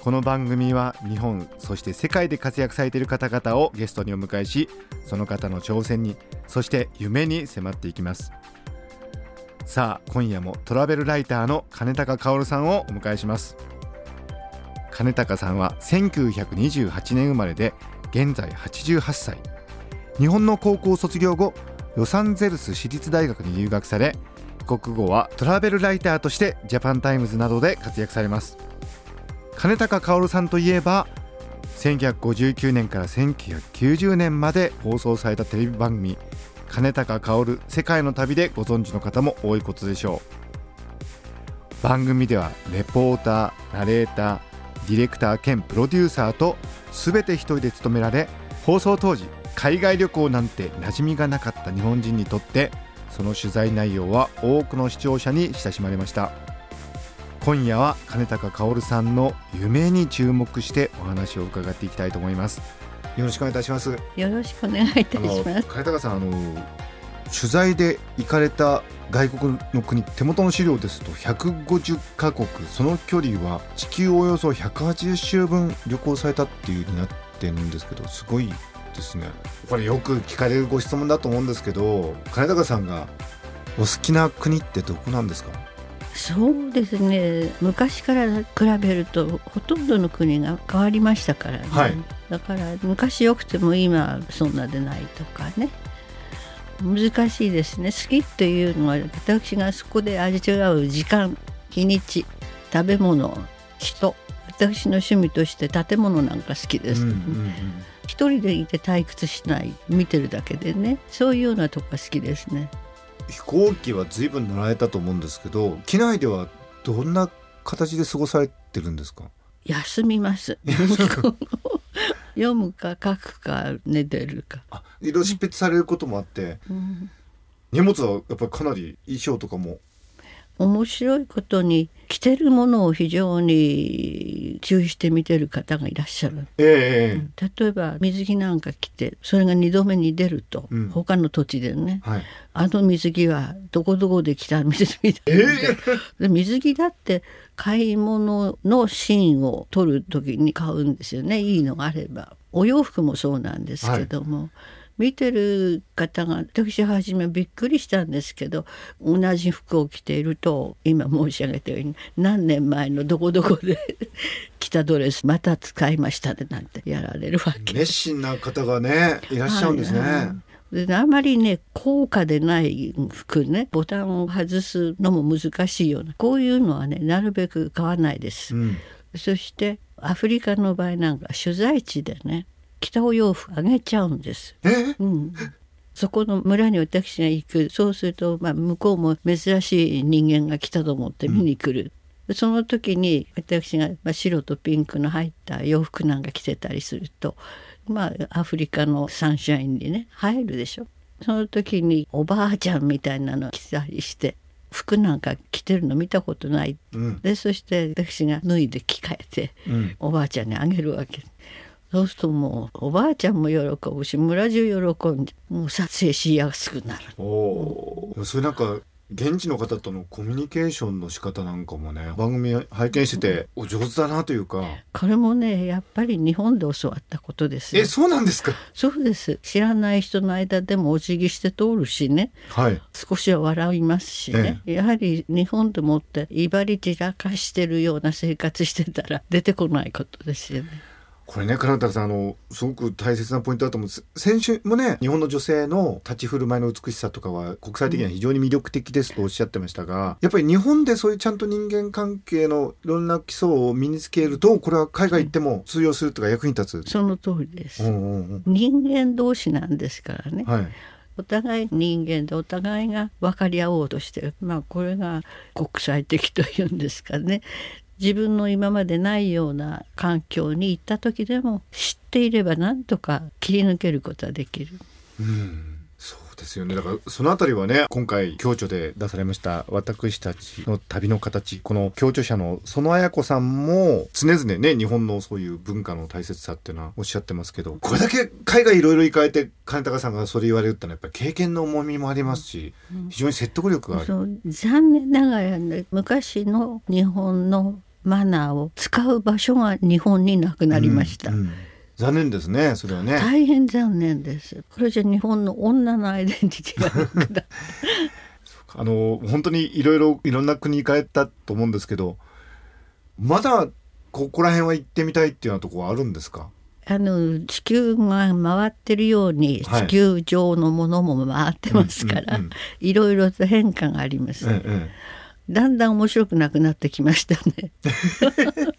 この番組は日本そして世界で活躍されている方々をゲストにお迎えしその方の挑戦にそして夢に迫っていきます。さあ今夜もトラベルライターの金高薫さんをお迎えします。金高さんは1928年生まれで現在88歳。日本の高校卒業後ロサンゼルス市立大学に留学され帰国後はトラベルライターとしてジャパンタイムズなどで活躍されます。兼高かおるさんといえば1959年から1990年まで放送されたテレビ番組「兼高かおる世界の旅」でご存知の方も多いことでしょう。番組ではレポーターナレーターディレクター兼プロデューサーと全て一人で務められ放送当時海外旅行なんて馴染みがなかった日本人にとってその取材内容は多くの視聴者に親しまれました。今夜は金高薫さんの夢に注目してお話を伺っていきたいと思います。よろしくお願いいたします。よろしくお願いいたします。金高さんあの取材で行かれた外国の国手元の資料ですと150カ国その距離は地球およそ180周分旅行されたっていうになってるんですけどすごいですね。これよく聞かれるご質問だと思うんですけど金高さんがお好きな国ってどこなんですか？そうですね。昔から比べるとほとんどの国が変わりましたからね、はい、だから昔よくても今そんなでないとかね。難しいですね。好きっていうのは私がそこで味わう時間日にち食べ物人。私の趣味として建物なんか好きです、うんうんうん。一人でいて退屈しない見てるだけでね。そういうようなとこが好きですね飛行機は随分乗られたと思うんですけど機内ではどんな形で過ごされてるんですか？休みます。読むか書くか寝てるか。あいろいろ執筆されることもあって、うん、荷物はやっぱりかなり衣装とかも面白いことに着てるものを非常に注意して見てる方がいらっしゃる、えー、例えば水着なんか着てそれが2度目に出ると、うん、他の土地でね、はい、あの水着はどこどこで着た水着だ、えー、で水着だって買い物のシーンを撮る時に買うんですよね。いいのがあれば。お洋服もそうなんですけども。はい見てる方が私はじめびっくりしたんですけど同じ服を着ていると今申し上げたように何年前のどこどこで着たドレスまた使いましたねなんてやられるわけ。熱心な方がねいらっしゃるんですね。はい。であまりね高価でない服ねボタンを外すのも難しいようなこういうのはねなるべく買わないです、うん、そしてアフリカの場合なんか取材地でね着たお洋服あげちゃうんです。うん、そこの村に私が行く。そうすると、まあ、向こうも珍しい人間が来たと思って見に来る、うん、その時に私が、まあ、白とピンクの入った洋服なんか着てたりすると、まあ、アフリカのサンシャインにね入るでしょ。その時におばあちゃんみたいなの着たりして服なんか着てるの見たことない、うん、でそして私が脱いで着替えて、うん、おばあちゃんにあげるわけ。そうするともうおばあちゃんも喜ぶし村中喜んでもう撮影しやすくなる。おそれなんか現地の方とのコミュニケーションの仕方なんかもね番組拝見しててお上手だなというか。これもねやっぱり日本で教わったことですえそうなんですか？そうです。知らない人の間でもお辞儀して通るしね、はい、少しは笑いますしね、ええ、やはり日本でもって威張り散らかしてるような生活してたら出てこないことですよねこれね金田さんあのすごく大切なポイントだと思うんです。先週もね日本の女性の立ち振る舞いの美しさとかは国際的には非常に魅力的ですとおっしゃってましたが、やっぱり日本でそういうちゃんと人間関係のいろんな基礎を身につけるとこれは海外行っても通用するとか役に立つ、その通りです、うんうんうん、人間同士なんですからね、はいお互い人間でお互いが分かり合おうとしてる。まあこれが国際的というんですかね自分の今までないような環境に行った時でも知っていればなんとか切り抜けることはできる。うんそうですよねだからそのあたりはね今回共著で出されました私たちの旅の形この共著者の園綾子さんも常々ね日本のそういう文化の大切さっていうのはおっしゃってますけどこれだけ海外いろいろ行かれて金高さんがそれ言われるってのはやっぱり経験の重みもありますし、非常に説得力がある。そう残念ながらね昔の日本のマナーを使う場所が日本になくなりました。うんうん。残念ですねそれはね。大変残念です。これじゃ日本の女のアイデンティティがなくなる。あの本当にいろいろいろんな国行かれたと思うんですけどまだここら辺は行ってみたいっていうようなところはあるんですか？あの地球が回ってるようにはい。地球上のものも回ってますから、いろいろと変化があります、ええだんだん面白くなくなってきましたね。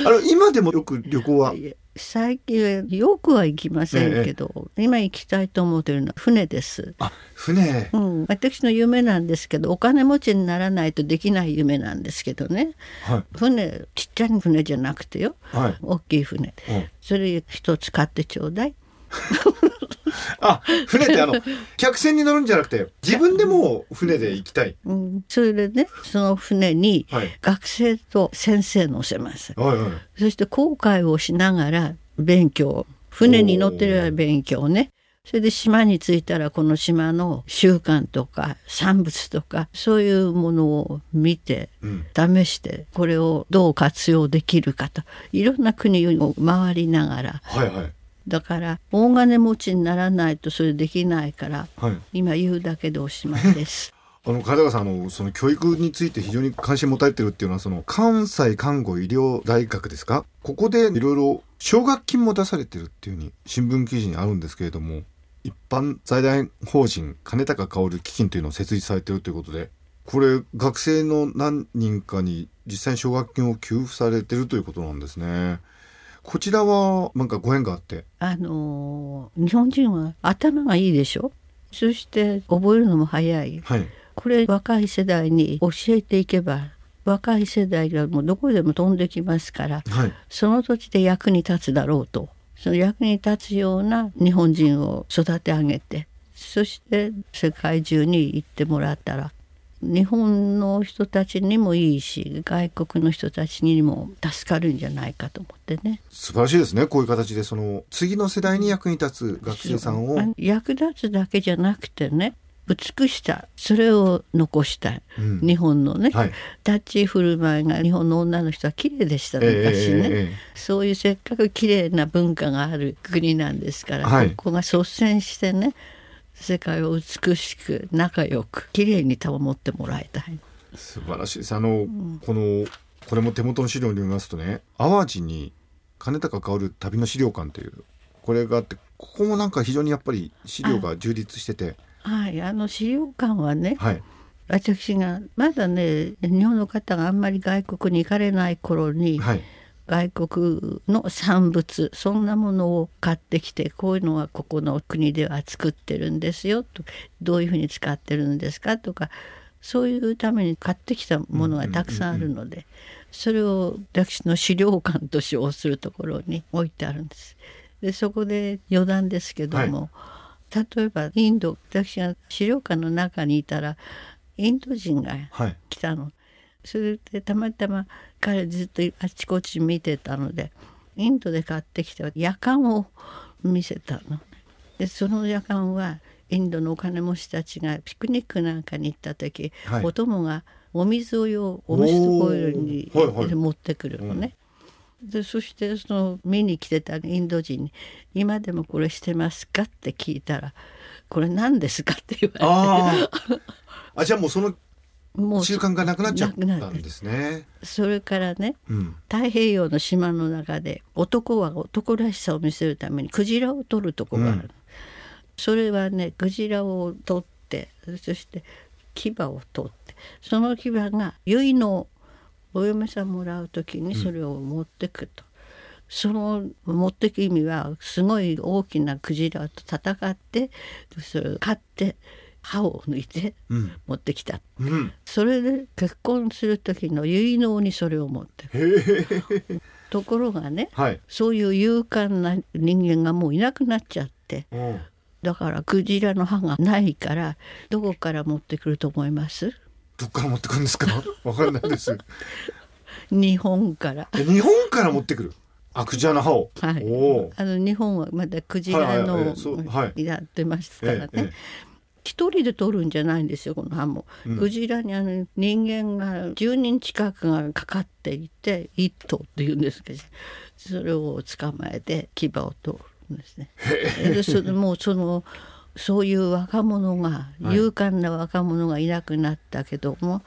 あの今でもよく旅行は？最近はよくは行きませんけど、今行きたいと思ってるのは船です、あ船。うん、私の夢なんですけどお金持ちにならないとできない夢なんですけどね。はい。船ちっちゃい船じゃなくてよ。はい。大きい船。うん。それ一つ買ってちょうだい あ船ってあの客船に乗るんじゃなくて自分でもう船で行きたい。うん、それでねその船にはい。学生と先生乗せます、はいはい。そして航海をしながら勉強。船に乗ってる間勉強ね。それで島に着いたらこの島の習慣とか産物とかそういうものを見てうん。試してこれをどう活用できるかと。いろんな国を回りながらだから大金持ちにならないとそれできないからはい今言うだけでおしまいです。あの金高さんあのその教育について非常に関心持たれてるっていうのはその関西看護医療大学ですか？ここでいろいろ奨学金も出されてるっていうふうに新聞記事にあるんですけれども一般財団法人金高薫基金というのを設立されてるということでこれ学生の何人かに実際に奨学金を給付されてるということなんですね。こちらはなんかご縁があって。あのー日本人は頭がいいでしょ？そして覚えるのも早い。はい。これ若い世代に教えていけば若い世代がもうどこでも飛んできますからはい。その土地で役に立つだろうと。その役に立つような日本人を育て上げてそして世界中に行ってもらったら日本の人たちにもいいし外国の人たちにも助かるんじゃないかと思ってね。素晴らしいですねこういう形でその次の世代に役に立つ学生さんを、あ役立つだけじゃなくてね美しさそれを残したい、うん。日本のね、はい。立ち居振る舞いが日本の女の人は綺麗でしたええ昔ね、えええ。そういうせっかく綺麗な文化がある国なんですから、はい。ここが率先してね世界を美しく仲良く綺麗に保ってもらいたい。素晴らしいです。あの、このこれも手元の資料に読みますとね淡路に金高薫旅の資料館というこれがあってここもなんか非常にやっぱり資料が充実してて。はい、あの資料館はねはい。私がまだね日本の方があんまり外国に行かれない頃に、はい外国の産物そんなものを買ってきてこういうのはここの国では作ってるんですよとどういうふうに使ってるんですかとかそういうために買ってきたものがたくさんあるのでそれを私の資料館と称するところに置いてあるんです。でそこで余談ですけども、例えばインド私が資料館の中にいたらインド人がはい来たの。それでたまたま彼ずっとあちこち見てたのでインドで買ってきた夜間を見せたの。でその夜間はインドのお金持ちたちがピクニックなんかに行った時、はいお供がお水をよお水とボイルにはいはい持ってくるのね。でそしてその見に来てたインド人に「今でもこれしてますか?」って聞いたら「これ何ですか?」って言われてあーあじゃあもうそのもう習慣がなくなっちゃったんですね。それからねうん。太平洋の島の中で男は男らしさを見せるためにクジラを取るとこがある、うんそれはねクジラを取ってそして牙を取ってその牙が結のお嫁さんもらう時にそれを持ってくと、その持ってく意味はすごい大きなクジラと戦ってそれを勝って歯を抜いてうん。持ってきた、うん。それで結婚する時の結納にそれを持って。ところがねはい。そういう勇敢な人間がもういなくなっちゃって。うん。だからクジラの歯がないからどこから持ってくると思います？どっから持ってくるんですか？わかんないです。日本から。え日本から持ってくる？あクジラの歯を、はい。あの日本はまだクジラはいはい。のはい。やってますからね、ええ一人で取るんじゃないんですよこの歯も、うん。クジラにあの人間が10人近くがかかっていて一頭っていうんですけどそれを捕まえて牙を取るんですね。でそのもうそのそういう若者がはい。勇敢な若者がいなくなったけども、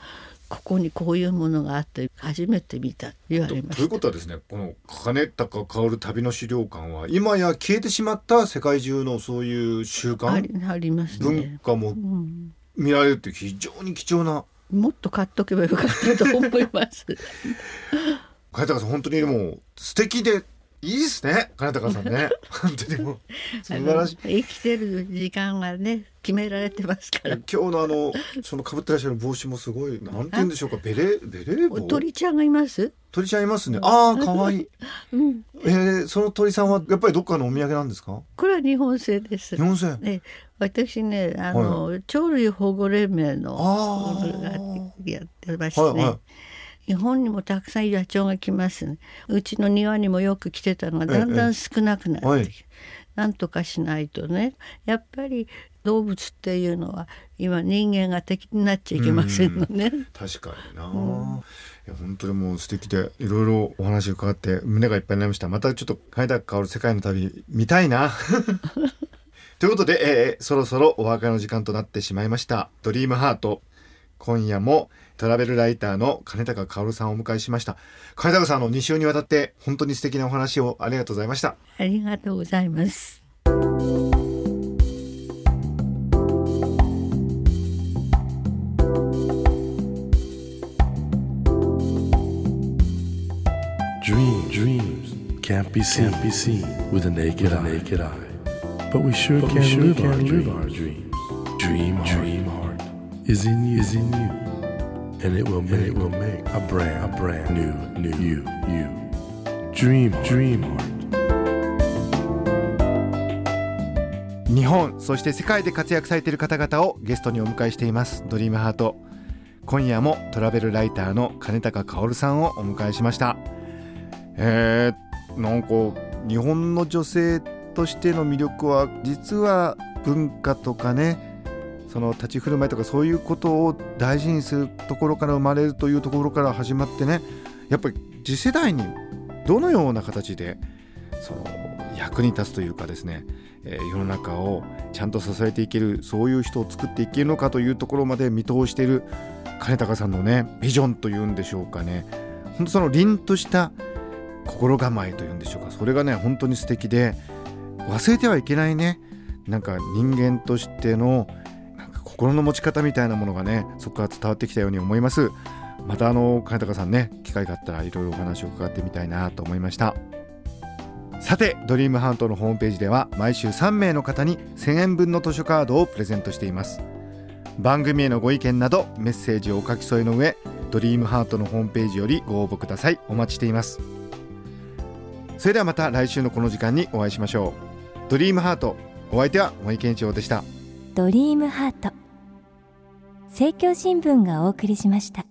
ここにこういうものがあって初めて見た言われまという。ことはですねこの金高薫旅の資料館は今や消えてしまった世界中のそういう習あ慣りあります文ね。化もうん見られるって非常に貴重なもっと買っとけばよかったと思います。金高さん本当にもう素敵でいいですね金高さんね。本当にもう。素晴らしい。生きてる時間はね決められてますから。今日のあのその被ってらっしゃる帽子もすごいなんて言うんでしょうか。ベレベレー帽？鳥ちゃんがいます？鳥ちゃんいますね。ああ可愛い。うん、えー、その鳥さんはやっぱりどっかのお土産なんですか？これは日本製です。日。本製？ね、私ね、あの、鳥類保護連盟の。やってましてね。はいはい日本にもたくさん野鳥が来ますね。うちの庭にもよく来てたのがええ。だんだん少なくなってきて、はい。なんとかしないとね。やっぱり動物っていうのは今人間が敵になっちゃいけませんのね。確かにな、いや本当にもう素敵でいろいろお話伺って胸がいっぱいになりました。またちょっと金田薫世界の旅見たいな。ということで、えーそろそろお別れの時間となってしまいました「ドリームハート今夜もトラベルライターの金高薫さんをお迎えしました金高さんあの2週にわたって本当に素敵なお話をありがとうございましたありがとうございます。Dream, dreams can't be seen, can't be seen with a naked, eye. naked eye. But we sure can, sure live, can our live dreams. our dreams. Dream, dream is in you, is in you, and it will, make, it will make a brand, a brand new, new you, you. Dream, dream heart. 日本そして世界で活躍されている方々をゲストにお迎えしています。ドリームハート。今夜もトラベルライターの金高薫さんをお迎えしました。えー、なんか日本の女性としての魅力は実は文化とかねその立ち振る舞いとかそういうことを大事にするところから生まれるというところから始まってねやっぱり次世代にどのような形でその役に立つというかですね、えー世の中をちゃんと支えていけるそういう人を作っていけるのかというところまで見通している金高さんのねビジョンというんでしょうかね。本当その凛とした心構えというんでしょうか。それがね本当に素敵で忘れてはいけないね。なんか人間としての心の持ち方みたいなものがねそこから伝わってきたように思います。またあの金高さんね機会があったらいろいろお話を伺ってみたいなと思いました。さてドリームハントのホームページでは毎週3名の方に1000円分の図書カードをプレゼントしています。番組へのご意見などメッセージをお書き添えの上ドリームハートのホームページよりご応募ください。お待ちしています。それではまた来週のこの時間にお会いしましょう。ドリームハートお相手は森健一郎でした。ドリームハート。政教新聞がお送りしました。